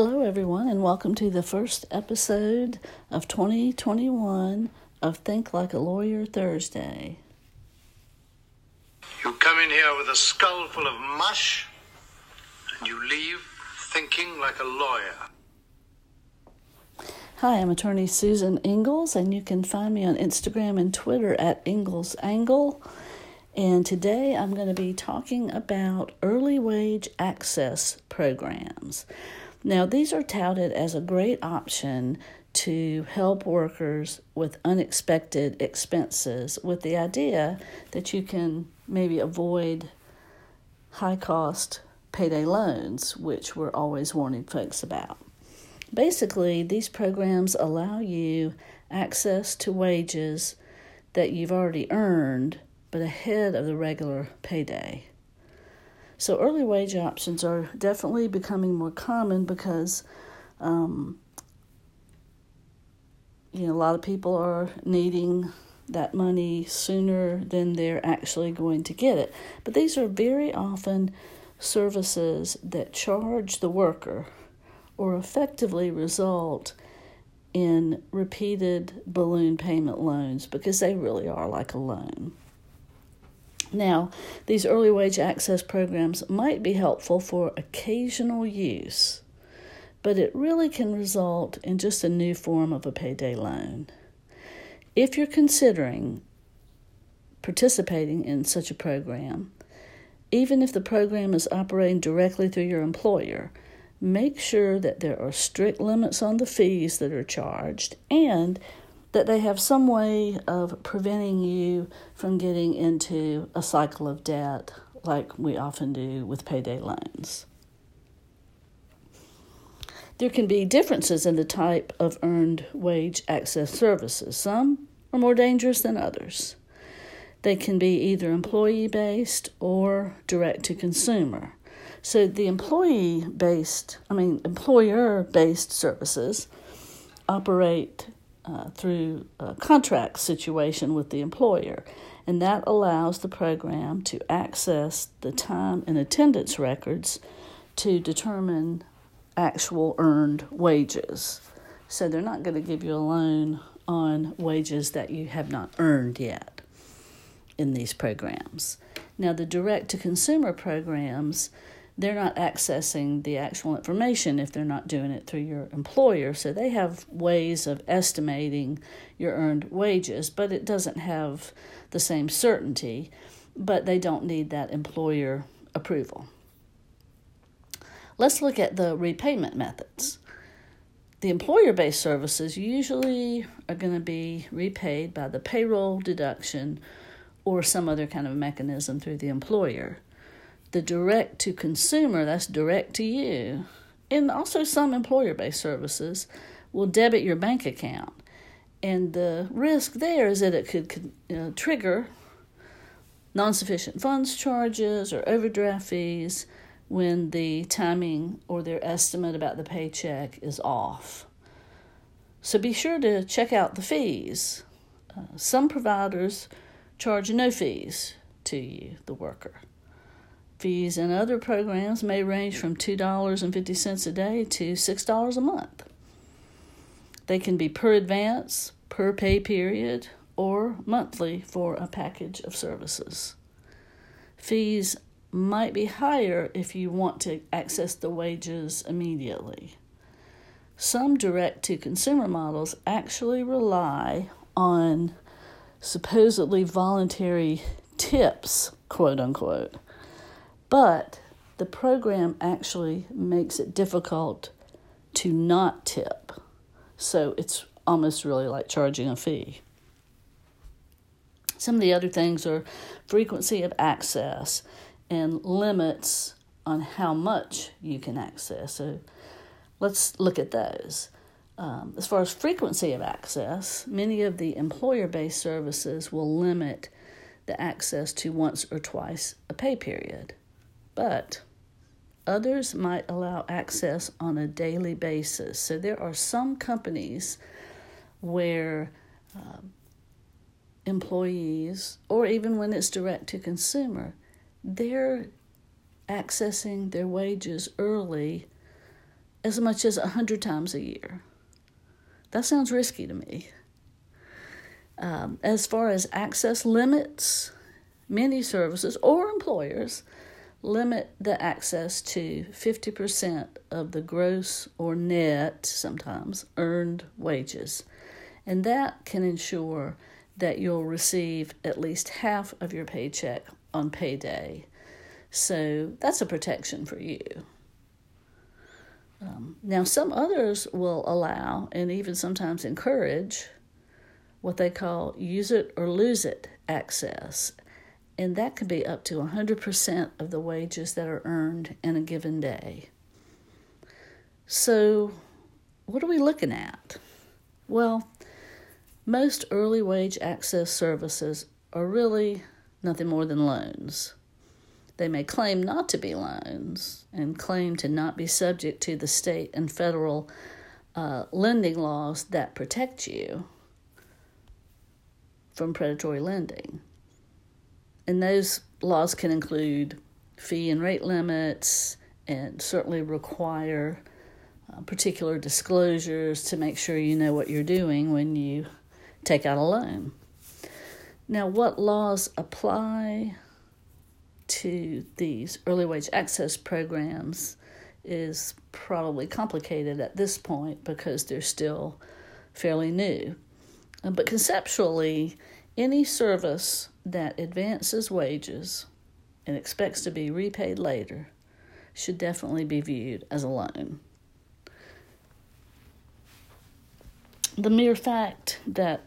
Hello, everyone, and welcome to the first episode of 2021 of Think Like a Lawyer Thursday. You come in here with a skull full of mush, and you leave thinking like a lawyer. Hi, I'm attorney Susan Ingalls, and you can find me on Instagram and Twitter at Ingalls Angle. And today I'm going to be talking about early wage access programs. Now, these are touted as a great option to help workers with unexpected expenses with the idea that you can maybe avoid high cost payday loans, which we're always warning folks about. Basically, these programs allow you access to wages that you've already earned but ahead of the regular payday. So early wage options are definitely becoming more common because, um, you know, a lot of people are needing that money sooner than they're actually going to get it. But these are very often services that charge the worker or effectively result in repeated balloon payment loans because they really are like a loan. Now, these early wage access programs might be helpful for occasional use, but it really can result in just a new form of a payday loan. If you're considering participating in such a program, even if the program is operating directly through your employer, make sure that there are strict limits on the fees that are charged and that they have some way of preventing you from getting into a cycle of debt like we often do with payday loans. There can be differences in the type of earned wage access services. Some are more dangerous than others. They can be either employee based or direct to consumer. So the employee based, I mean, employer based services operate uh, through a contract situation with the employer, and that allows the program to access the time and attendance records to determine actual earned wages. So they're not going to give you a loan on wages that you have not earned yet in these programs. Now, the direct to consumer programs they're not accessing the actual information if they're not doing it through your employer. So they have ways of estimating your earned wages, but it doesn't have the same certainty, but they don't need that employer approval. Let's look at the repayment methods. The employer based services usually are going to be repaid by the payroll deduction or some other kind of mechanism through the employer the direct to consumer, that's direct to you, and also some employer based services will debit your bank account. And the risk there is that it could uh, trigger non sufficient funds charges or overdraft fees when the timing or their estimate about the paycheck is off. So be sure to check out the fees. Uh, some providers charge no fees to you, the worker. Fees in other programs may range from $2.50 a day to $6 a month. They can be per advance, per pay period, or monthly for a package of services. Fees might be higher if you want to access the wages immediately. Some direct to consumer models actually rely on supposedly voluntary tips, quote unquote, but the program actually makes it difficult to not tip. So it's almost really like charging a fee. Some of the other things are frequency of access and limits on how much you can access. So let's look at those. Um, as far as frequency of access, many of the employer based services will limit the access to once or twice a pay period but others might allow access on a daily basis. So there are some companies where um, employees, or even when it's direct to consumer, they're accessing their wages early as much as 100 times a year. That sounds risky to me. Um, as far as access limits, many services or employers limit the access to 50% of the gross or net, sometimes, earned wages. And that can ensure that you'll receive at least half of your paycheck on payday. So that's a protection for you. Um, now, some others will allow and even sometimes encourage what they call use it or lose it access. And that could be up to 100% of the wages that are earned in a given day. So, what are we looking at? Well, most early wage access services are really nothing more than loans. They may claim not to be loans and claim to not be subject to the state and federal uh, lending laws that protect you from predatory lending. And those laws can include fee and rate limits and certainly require uh, particular disclosures to make sure you know what you're doing when you take out a loan. Now, what laws apply to these early wage access programs is probably complicated at this point because they're still fairly new. Uh, but conceptually, any service that advances wages and expects to be repaid later should definitely be viewed as a loan. The mere fact that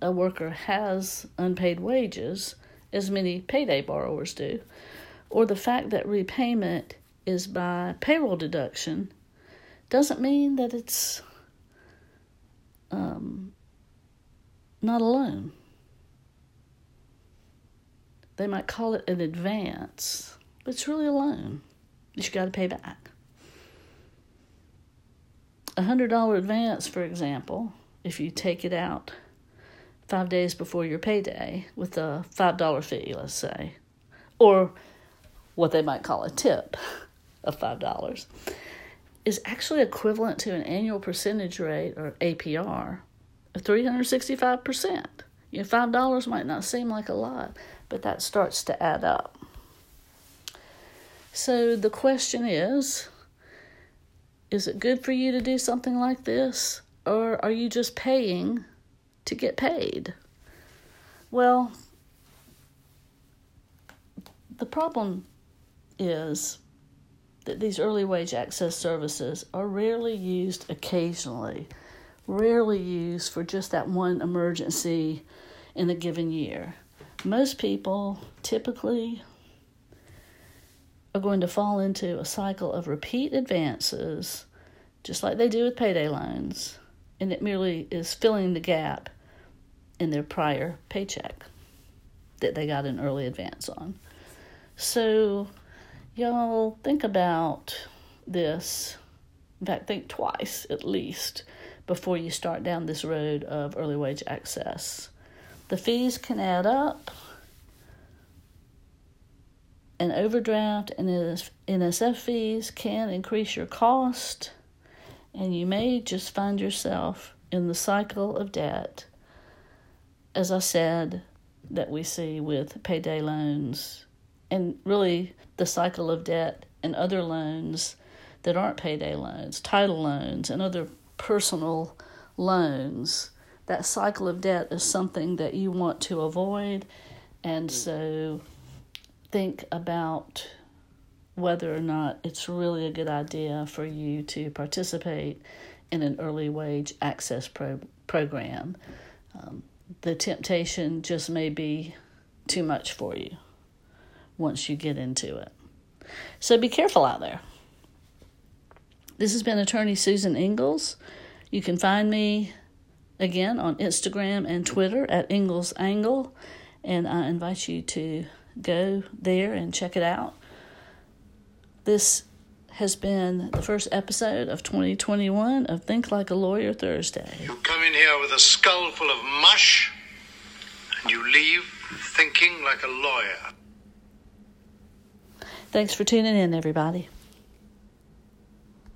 a worker has unpaid wages, as many payday borrowers do, or the fact that repayment is by payroll deduction, doesn't mean that it's um, not a loan. They might call it an advance, but it's really a loan that you got to pay back. A $100 advance, for example, if you take it out five days before your payday with a $5 fee, let's say, or what they might call a tip of $5, is actually equivalent to an annual percentage rate or APR of 365%. You know, $5 might not seem like a lot, but that starts to add up. So the question is is it good for you to do something like this? Or are you just paying to get paid? Well, the problem is that these early wage access services are rarely used occasionally, rarely used for just that one emergency in a given year. Most people typically are going to fall into a cycle of repeat advances, just like they do with payday loans, and it merely is filling the gap in their prior paycheck that they got an early advance on. So, y'all think about this. In fact, think twice at least before you start down this road of early wage access. The fees can add up. An overdraft and NSF fees can increase your cost, and you may just find yourself in the cycle of debt as I said, that we see with payday loans and really the cycle of debt and other loans that aren't payday loans, title loans, and other personal loans. That cycle of debt is something that you want to avoid, and so think about whether or not it's really a good idea for you to participate in an early wage access pro- program. Um, the temptation just may be too much for you once you get into it. So be careful out there. This has been attorney Susan Ingalls. You can find me again on Instagram and Twitter at Ingalls Angle, and I invite you to go there and check it out. This has been the first episode of 2021 of Think Like a Lawyer Thursday. You come in here with a skull full of mush, and you leave thinking like a lawyer. Thanks for tuning in, everybody.